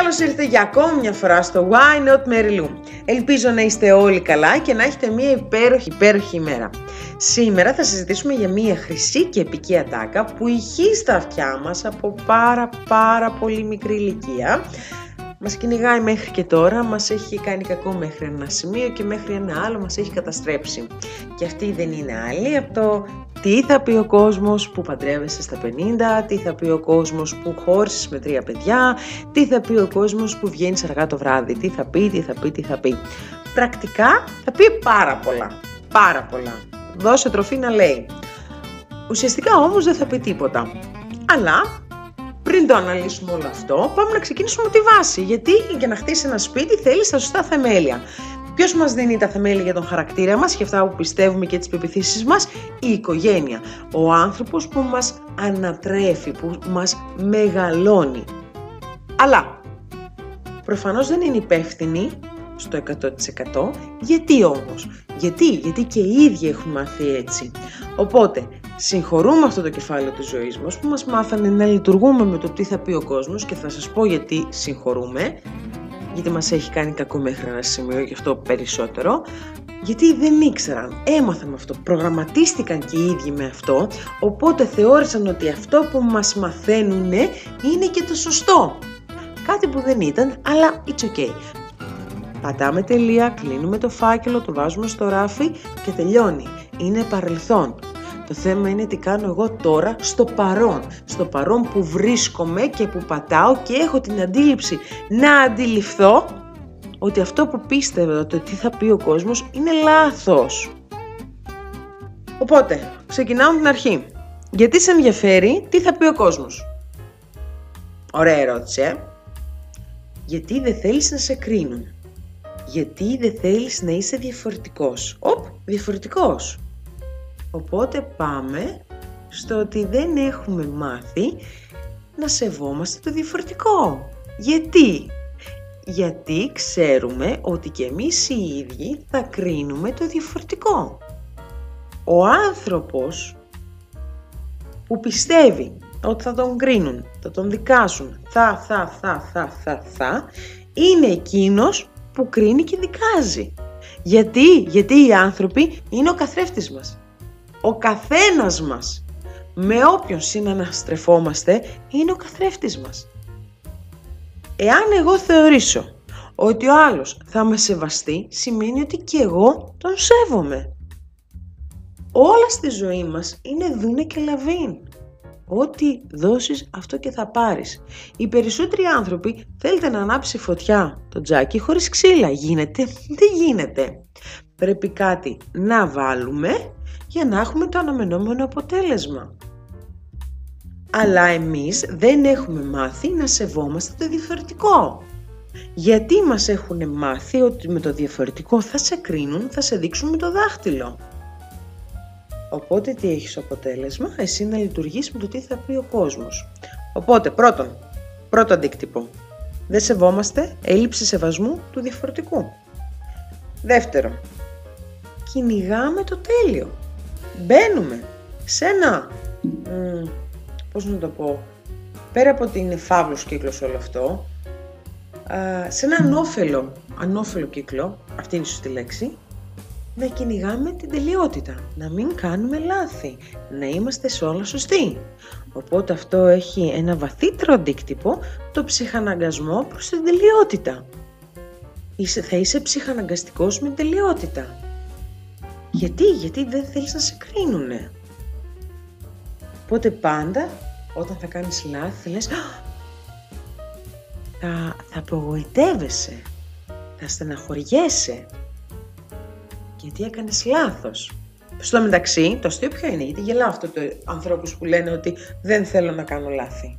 καλώς ήρθατε για ακόμη μια φορά στο Why Not Mary Lou. Ελπίζω να είστε όλοι καλά και να έχετε μια υπέροχη, υπέροχη ημέρα. Σήμερα θα συζητήσουμε για μια χρυσή και επική ατάκα που ηχεί στα αυτιά μας από πάρα πάρα πολύ μικρή ηλικία. Μας κυνηγάει μέχρι και τώρα, μας έχει κάνει κακό μέχρι ένα σημείο και μέχρι ένα άλλο μας έχει καταστρέψει. Και αυτή δεν είναι άλλη από το τι θα πει ο κόσμος που παντρεύεσαι στα 50, τι θα πει ο κόσμος που χώρισες με τρία παιδιά, τι θα πει ο κόσμος που βγαίνεις αργά το βράδυ, τι θα πει, τι θα πει, τι θα πει. Πρακτικά θα πει πάρα πολλά, πάρα πολλά. Δώσε τροφή να λέει. Ουσιαστικά όμως δεν θα πει τίποτα. Αλλά πριν το αναλύσουμε όλο αυτό, πάμε να ξεκινήσουμε τη βάση. Γιατί για να χτίσει ένα σπίτι θέλεις τα σωστά θεμέλια. Ποιος μας δίνει τα θεμέλια για τον χαρακτήρα μας και αυτά που πιστεύουμε και τις πεπιθήσεις μας, η οικογένεια. Ο άνθρωπος που μας ανατρέφει, που μας μεγαλώνει. Αλλά προφανώς δεν είναι υπεύθυνοι στο 100%. Γιατί όμως, γιατί, γιατί και οι ίδιοι έχουν μάθει έτσι. Οπότε, συγχωρούμε αυτό το κεφάλαιο της ζωής μας που μας μάθανε να λειτουργούμε με το τι θα πει ο κόσμος και θα σας πω γιατί συγχωρούμε γιατί μας έχει κάνει κακό μέχρι ένα σημείο, γι' αυτό περισσότερο, γιατί δεν ήξεραν, έμαθαν με αυτό, προγραμματίστηκαν και οι ίδιοι με αυτό, οπότε θεώρησαν ότι αυτό που μας μαθαίνουν είναι και το σωστό. Κάτι που δεν ήταν, αλλά it's okay. Πατάμε τελεία, κλείνουμε το φάκελο, το βάζουμε στο ράφι και τελειώνει. Είναι παρελθόν. Το θέμα είναι τι κάνω εγώ τώρα στο παρόν. Στο παρόν που βρίσκομαι και που πατάω και έχω την αντίληψη να αντιληφθώ ότι αυτό που πίστευα, το τι θα πει ο κόσμος, είναι λάθος. Οπότε, ξεκινάω την αρχή. Γιατί σε ενδιαφέρει τι θα πει ο κόσμος; Ωραία ερώτηση, ε; Γιατί δεν θέλεις να σε κρίνουν; Γιατί δεν θέλεις να είσαι διαφορετικός; Οπ, διαφορετικός. Οπότε πάμε στο ότι δεν έχουμε μάθει να σεβόμαστε το διαφορετικό. Γιατί; Γιατί ξέρουμε ότι και εμείς οι ίδιοι θα κρίνουμε το διαφορετικό. Ο άνθρωπος που πιστεύει ότι θα τον κρίνουν, θα τον δικάσουν, θα, θα, θα, θα, θα, θα, είναι εκείνος που κρίνει και δικάζει. Γιατί, γιατί οι άνθρωποι είναι ο καθρέφτης μας ο καθένας μας με όποιον συναναστρεφόμαστε είναι ο καθρέφτης μας. Εάν εγώ θεωρήσω ότι ο άλλος θα με σεβαστεί, σημαίνει ότι και εγώ τον σέβομαι. Όλα στη ζωή μας είναι δούνε και λαβίν. Ό,τι δώσεις αυτό και θα πάρεις. Οι περισσότεροι άνθρωποι θέλετε να ανάψει φωτιά το τζάκι χωρίς ξύλα. Γίνεται, δεν γίνεται. Πρέπει κάτι να βάλουμε για να έχουμε το αναμενόμενο αποτέλεσμα. Αλλά εμείς δεν έχουμε μάθει να σεβόμαστε το διαφορετικό. Γιατί μας έχουν μάθει ότι με το διαφορετικό θα σε κρίνουν, θα σε δείξουν με το δάχτυλο; Οπότε τι έχεις αποτέλεσμα, εσύ να λειτουργείς με το τι θα πει ο κόσμος. Οπότε πρώτον, πρώτο αντίκτυπο, δεν σεβόμαστε έλλειψη σεβασμού του διαφορετικού. Δεύτερο, κυνηγάμε το τέλειο μπαίνουμε σε ένα, μ, πώς να το πω, πέρα από ότι είναι φαύλος κύκλος όλο αυτό, σε ένα ανώφελο, ανώφελο κύκλο, αυτή είναι η σωστή λέξη, να κυνηγάμε την τελειότητα, να μην κάνουμε λάθη, να είμαστε σε όλα σωστοί. Οπότε αυτό έχει ένα βαθύτερο αντίκτυπο, το ψυχαναγκασμό προς την τελειότητα. Είσαι, θα είσαι ψυχαναγκαστικός με την τελειότητα. Γιατί, γιατί δεν θέλεις να σε κρίνουνε; Οπότε πάντα όταν θα κάνεις λάθη θα λες θα, θα απογοητεύεσαι, θα στεναχωριέσαι γιατί έκανες λάθος. Στο μεταξύ, το αστείο ποιο είναι, γιατί γελάω αυτό το ανθρώπους που λένε ότι δεν θέλω να κάνω λάθη.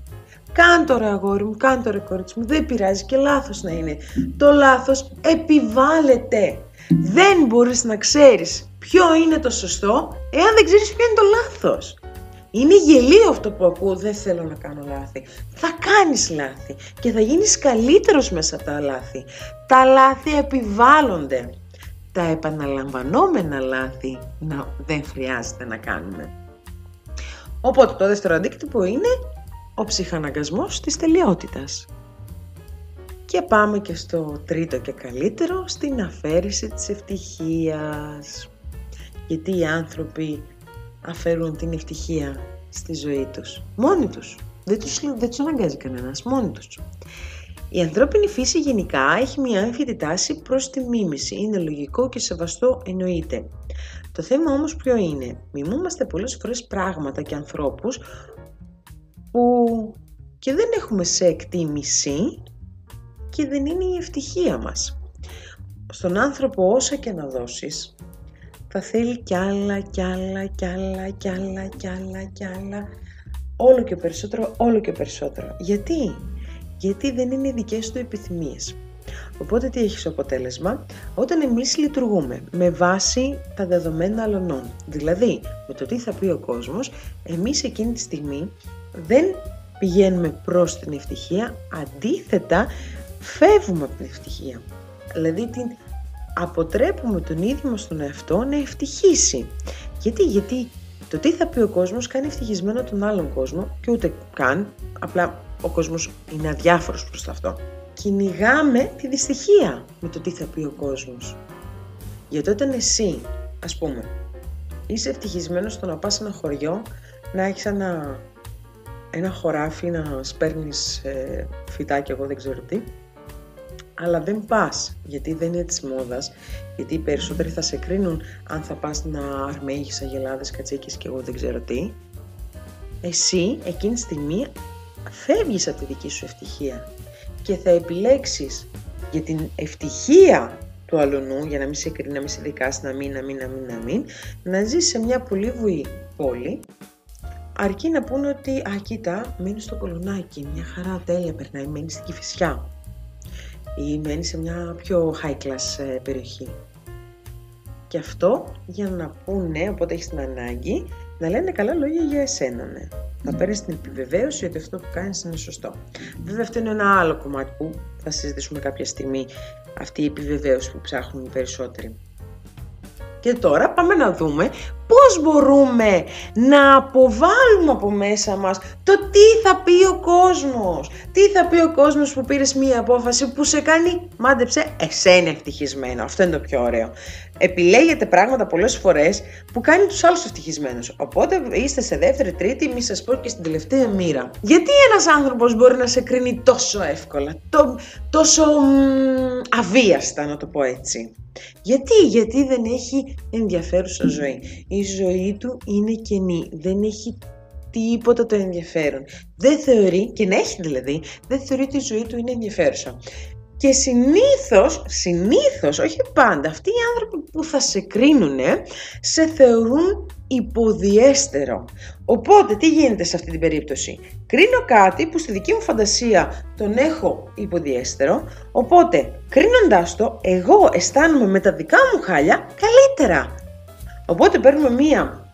Κάν το ρε αγόρι μου, κάν το ρε κορίτσι μου, δεν πειράζει και λάθος να είναι. Το λάθος επιβάλλεται. Δεν μπορείς να ξέρεις ποιο είναι το σωστό, εάν δεν ξέρεις ποιο είναι το λάθος. Είναι γελίο αυτό που ακούω, δεν θέλω να κάνω λάθη. Θα κάνεις λάθη και θα γίνεις καλύτερος μέσα από τα λάθη. Τα λάθη επιβάλλονται. Τα επαναλαμβανόμενα λάθη να, δεν χρειάζεται να κάνουμε. Οπότε το δεύτερο αντίκτυπο είναι ο ψυχαναγκασμός της τελειότητας. Και πάμε και στο τρίτο και καλύτερο, στην αφαίρεση της ευτυχίας. Γιατί οι άνθρωποι αφαιρούν την ευτυχία στη ζωή τους. Μόνοι τους. Δεν τους, δεν τους αναγκάζει κανένας. Μόνοι τους. Η ανθρώπινη φύση γενικά έχει μια έμφυτη τάση προς τη μίμηση. Είναι λογικό και σεβαστό εννοείται. Το θέμα όμως ποιο είναι; Μιμούμαστε πολλές φορές πράγματα και ανθρώπους που και δεν έχουμε σε εκτίμηση και δεν είναι η ευτυχία μας. Στον άνθρωπο όσα και να δώσεις, θα θέλει κι άλλα, κι άλλα, κι άλλα, κι άλλα, κι άλλα, κι άλλα, όλο και περισσότερο, όλο και περισσότερο. Γιατί; Γιατί δεν είναι οι δικές του επιθυμίες. Οπότε τι έχεις αποτέλεσμα, όταν εμείς λειτουργούμε με βάση τα δεδομένα αλλωνών, δηλαδή με το τι θα πει ο κόσμος, εμείς εκείνη τη στιγμή δεν πηγαίνουμε προς την ευτυχία, αντίθετα φεύγουμε από την ευτυχία. Δηλαδή την αποτρέπουμε τον ίδιο μας τον εαυτό να ευτυχήσει. Γιατί, γιατί το τι θα πει ο κόσμος κάνει ευτυχισμένο τον άλλον κόσμο και ούτε καν, απλά ο κόσμος είναι αδιάφορος προς αυτό. Κυνηγάμε τη δυστυχία με το τι θα πει ο κόσμος. Γιατί όταν εσύ, ας πούμε, είσαι ευτυχισμένος στο να πας σε ένα χωριό, να έχεις ένα, ένα χωράφι, να σπέρνεις ε, φυτάκια, εγώ δεν ξέρω τι, αλλά δεν πας, γιατί δεν είναι της μόδας, γιατί οι περισσότεροι θα σε κρίνουν αν θα πας να αρμέγεις αγελάδες, κατσίκες και εγώ δεν ξέρω τι. Εσύ εκείνη τη στιγμή φεύγεις από τη δική σου ευτυχία και θα επιλέξεις για την ευτυχία του αλωνού, για να μην σε κρίνει, να μην σε δικάσει, να μην, να μην, να μην, να μην, να ζεις σε μια πολύ βουή πόλη, αρκεί να πούνε ότι «Α, κοίτα, μένεις στο κολονάκι, μια χαρά τέλεια περνάει, μένεις στην Κηφισιά» ή μένει σε μια πιο high class ε, περιοχή. Και αυτό για να πούνε, οπότε έχεις την ανάγκη, να λένε καλά λόγια για εσένα, ναι. Να παίρνεις την επιβεβαίωση ότι αυτό που κάνεις είναι σωστό. Βέβαια, αυτό είναι ένα άλλο κομμάτι που θα συζητήσουμε κάποια στιγμή. Αυτή η επιβεβαίωση που ψάχνουν οι περισσότεροι. Και τώρα πάμε να δούμε πώς μπορούμε να αποβάλουμε από μέσα μας το τι θα πει ο κόσμος. Τι θα πει ο κόσμος που πήρες μία απόφαση που σε κάνει, μάντεψε, εσένα ευτυχισμένο. Αυτό είναι το πιο ωραίο. Επιλέγετε πράγματα πολλές φορές που κάνει τους άλλους ευτυχισμένους. Οπότε είστε σε δεύτερη, τρίτη, μη σας πω και στην τελευταία μοίρα. Γιατί ένας άνθρωπος μπορεί να σε κρίνει τόσο εύκολα, τόσο μ, αβίαστα να το πω έτσι; Γιατί, γιατί δεν έχει ενδιαφέρουσα ζωή; Η ζωή του είναι κενή, δεν έχει τίποτα το ενδιαφέρον. Δεν θεωρεί, και να έχει δηλαδή, δεν θεωρεί ότι η ζωή του είναι ενδιαφέρουσα. Και συνήθως, συνήθως, όχι πάντα, αυτοί οι άνθρωποι που θα σε κρίνουν, σε θεωρούν υποδιέστερο. Οπότε, τι γίνεται σε αυτή την περίπτωση; Κρίνω κάτι που στη δική μου φαντασία τον έχω υποδιέστερο, οπότε κρίνοντάς το, εγώ αισθάνομαι με τα δικά μου χάλια καλύτερα. Οπότε παίρνουμε μία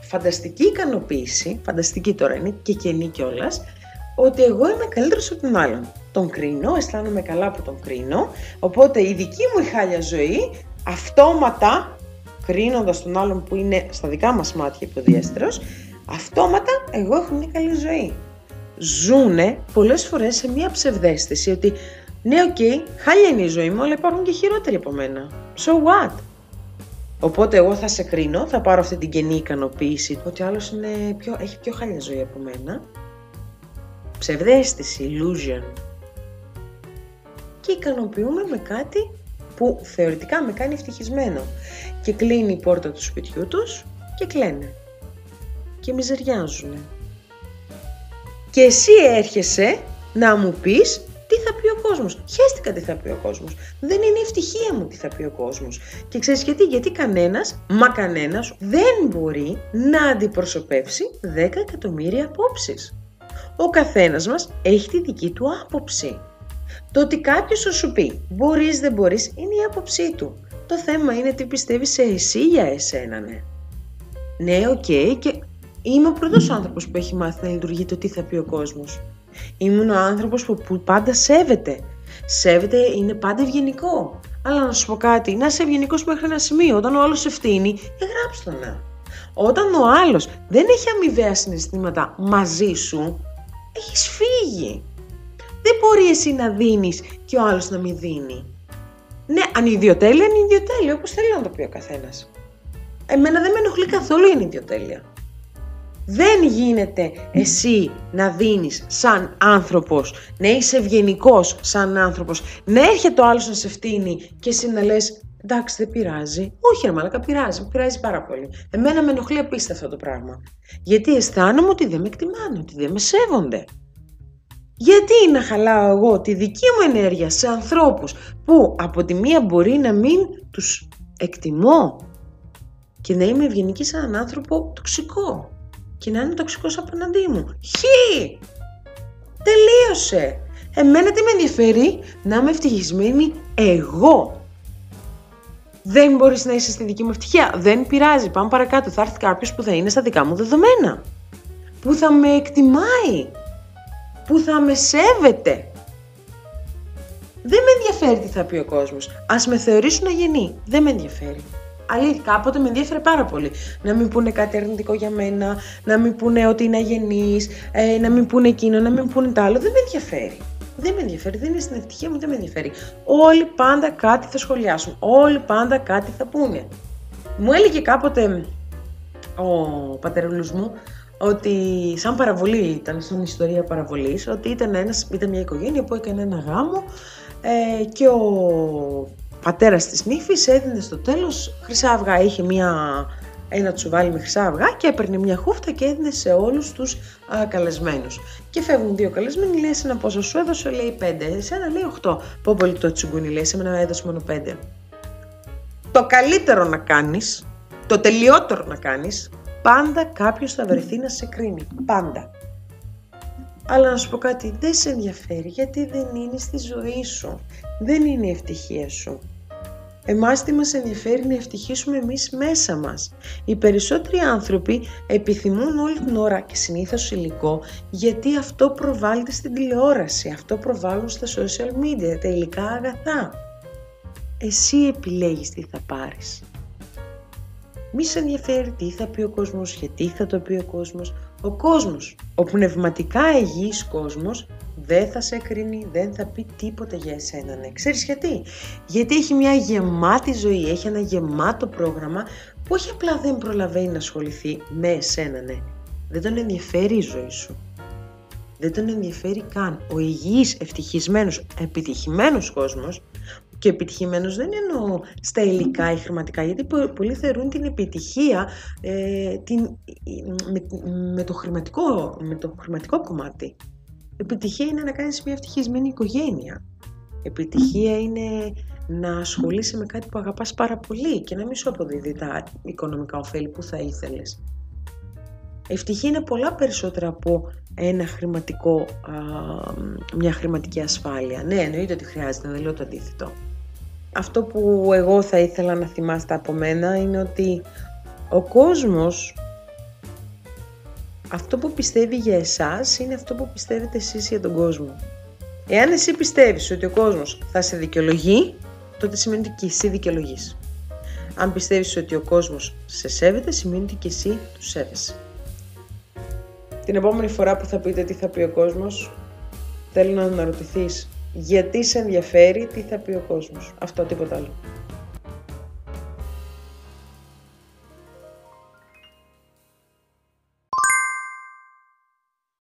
φανταστική ικανοποίηση, φανταστική τώρα είναι και καινή κιόλας, ότι εγώ είμαι καλύτερος από τον άλλον. Τον κρίνω, αισθάνομαι καλά που τον κρίνω, οπότε η δική μου η χάλια ζωή αυτόματα, κρίνοντας τον άλλον που είναι στα δικά μας μάτια υποδεέστερος, αυτόματα εγώ έχω μια καλή ζωή. Ζούνε πολλές φορές σε μια ψευδαίσθηση ότι ναι, OK, okay, χάλια είναι η ζωή μου, αλλά υπάρχουν και χειρότεροι από μένα. So what? Οπότε εγώ θα σε κρίνω, θα πάρω αυτή την κενή ικανοποίηση ότι άλλος πιο, έχει πιο χάλια ζωή από μένα. Ψευδέστηση, illusion. Και ικανοποιούμε με κάτι που θεωρητικά με κάνει ευτυχισμένο. Και κλείνει η πόρτα του σπιτιού τους και κλαίνε. Και μιζεριάζουνε. Και εσύ έρχεσαι να μου πεις τι θα πει ο κόσμος. Χαίστηκα τι θα πει ο κόσμος. Δεν είναι η ευτυχία μου τι θα πει ο κόσμος. Και ξέρεις γιατί, γιατί κανένας, μα κανένας, δεν μπορεί να αντιπροσωπεύσει 10 εκατομμύρια απόψεις. Ο καθένας μας έχει τη δική του άποψη. Το ότι κάποιος σου πει μπορείς, δεν μπορείς, είναι η άποψή του. Το θέμα είναι τι πιστεύεις εσύ για εσένα, ναι. Ναι, OK, okay, και είμαι ο πρώτος άνθρωπος που έχει μάθει να λειτουργεί το τι θα πει ο κόσμος. Ήμουν ο άνθρωπος που, πάντα σέβεται. Σέβεται είναι πάντα ευγενικό. Αλλά να σου πω κάτι, να είσαι ευγενικός μέχρι ένα σημείο. Όταν ο άλλος ευθύνει, εγγράψτε να. Όταν ο άλλος δεν έχει αμοιβαία συναισθήματα μαζί σου, έχεις φύγει. Δεν μπορεί εσύ να δίνεις και ο άλλος να μην δίνει. Ναι, αν είναι ιδιοτέλεια, είναι ιδιοτέλεια, όπως θέλει να το πει ο καθένας. Εμένα δεν με ενοχλεί καθόλου η ιδιοτέλεια. Δεν γίνεται εσύ να δίνεις σαν άνθρωπος, να είσαι ευγενικός σαν άνθρωπος, να έρχεται ο άλλος να σε φτύνει και εσύ να λες εντάξει δεν πειράζει. Όχι ρε μαλακα πειράζει, πειράζει πάρα πολύ. Εμένα με ενοχλεί απίστευτο αυτό το πράγμα. Γιατί αισθάνομαι ότι δεν με εκτιμάνε, ότι δεν με σέβονται. Γιατί να χαλάω εγώ τη δική μου ενέργεια σε ανθρώπους που από τη μία μπορεί να μην τους εκτιμώ και να είμαι ευγενική σαν έναν άνθρωπο τοξικό; Και να είναι τοξικός απέναντί μου. Χ! Τελείωσε! Εμένα τι με ενδιαφέρει; Να είμαι ευτυχισμένη εγώ. Δεν μπορείς να είσαι στη δική μου ευτυχία. Δεν πειράζει. Πάμε παρακάτω. Θα έρθει κάποιος που θα είναι στα δικά μου δεδομένα. Που θα με εκτιμάει. Που θα με σέβεται. Δεν με ενδιαφέρει τι θα πει ο κόσμος. Ας με θεωρήσουν αγενή. Δεν με ενδιαφέρει. Αλήθεια, κάποτε με ενδιαφέρει πάρα πολύ. Να μην πούνε κάτι αρνητικό για μένα, να μην πούνε ότι είναι αγενής, ε, να μην πούνε εκείνο, να μην πούνε το άλλο. Δεν με ενδιαφέρει. Δεν με ενδιαφέρει, δεν είναι στην ευτυχία μου, δεν με ενδιαφέρει. Όλοι πάντα κάτι θα σχολιάσουν. Όλοι πάντα κάτι θα πούνε. Μου έλεγε κάποτε ο πατερούλος μου ότι σαν παραβολή ήταν, σαν ιστορία παραβολής, ότι ήταν, ένας, ήταν μια οικογένεια που έκανε ένα γάμο ε, και ο πατέρας της νύφης έδινε στο τέλος χρυσά αυγά. Είχε μια, ένα τσουβάλι με χρυσά αυγά και έπαιρνε μια χούφτα και έδινε σε όλους τους α, καλεσμένους. Και φεύγουν δύο καλεσμένοι, λέει ένα πόσο σου έδωσε, λέει πέντε. Εσένα λέει οχτώ. Πω πολύ το τσουγκούνι, λέει, σε μένα έδωσε μόνο πέντε. Το καλύτερο να κάνεις, το τελειότερο να κάνεις, πάντα κάποιος θα βρεθεί να σε κρίνει. Πάντα. Αλλά να σου πω κάτι, δεν σε ενδιαφέρει γιατί δεν είναι στη ζωή σου. Δεν είναι η ευτυχία σου. Εμάς τι μας ενδιαφέρει να ευτυχίσουμε εμείς μέσα μας. Οι περισσότεροι άνθρωποι επιθυμούν όλη την ώρα και συνήθως υλικό γιατί αυτό προβάλλεται στην τηλεόραση, αυτό προβάλλουν στα social media, τα υλικά αγαθά. Εσύ επιλέγεις τι θα πάρεις. Μη σε ενδιαφέρει τι θα πει ο κόσμος, γιατί θα το πει ο κόσμος. Ο κόσμος, ο πνευματικά υγιής κόσμος δεν θα σε κρίνει, δεν θα πει τίποτα για εσένα. Ναι. Ξέρεις γιατί; Γιατί έχει μια γεμάτη ζωή, έχει ένα γεμάτο πρόγραμμα που όχι απλά δεν προλαβαίνει να ασχοληθεί με εσένα. Ναι. Δεν τον ενδιαφέρει η ζωή σου. Δεν τον ενδιαφέρει καν. Ο υγιής, ευτυχισμένος, επιτυχημένος κόσμος και επιτυχημένος δεν εννοώ στα υλικά ή χρηματικά, γιατί πολλοί θεωρούν την επιτυχία ε, την, με, με, το χρηματικό, με το χρηματικό κομμάτι. Επιτυχία είναι να κάνεις μια ευτυχισμένη οικογένεια. Επιτυχία είναι να ασχολείσαι με κάτι που αγαπάς πάρα πολύ και να μην σου αποδίδει τα οικονομικά ωφέλη που θα ήθελες. Ευτυχία είναι πολλά περισσότερα από ένα χρηματικό, μια χρηματική ασφάλεια. Ναι, εννοείται ότι χρειάζεται, δεν λέω το αντίθετο. Αυτό που εγώ θα ήθελα να θυμάστε από μένα είναι ότι ο κόσμος αυτό που πιστεύει για εσάς είναι αυτό που πιστεύετε εσείς για τον κόσμο. Εάν εσύ πιστεύεις ότι ο κόσμος θα σε δικαιολογεί, τότε σημαίνει ότι και εσύ δικαιολογείς. Αν πιστεύεις ότι ο κόσμος σε σέβεται, σημαίνει ότι και εσύ τους σέβεσαι. Την επόμενη φορά που θα πείτε τι θα πει ο κόσμος, θέλω να αναρωτηθείς γιατί σε ενδιαφέρει τι θα πει ο κόσμος. Αυτό τίποτα άλλο.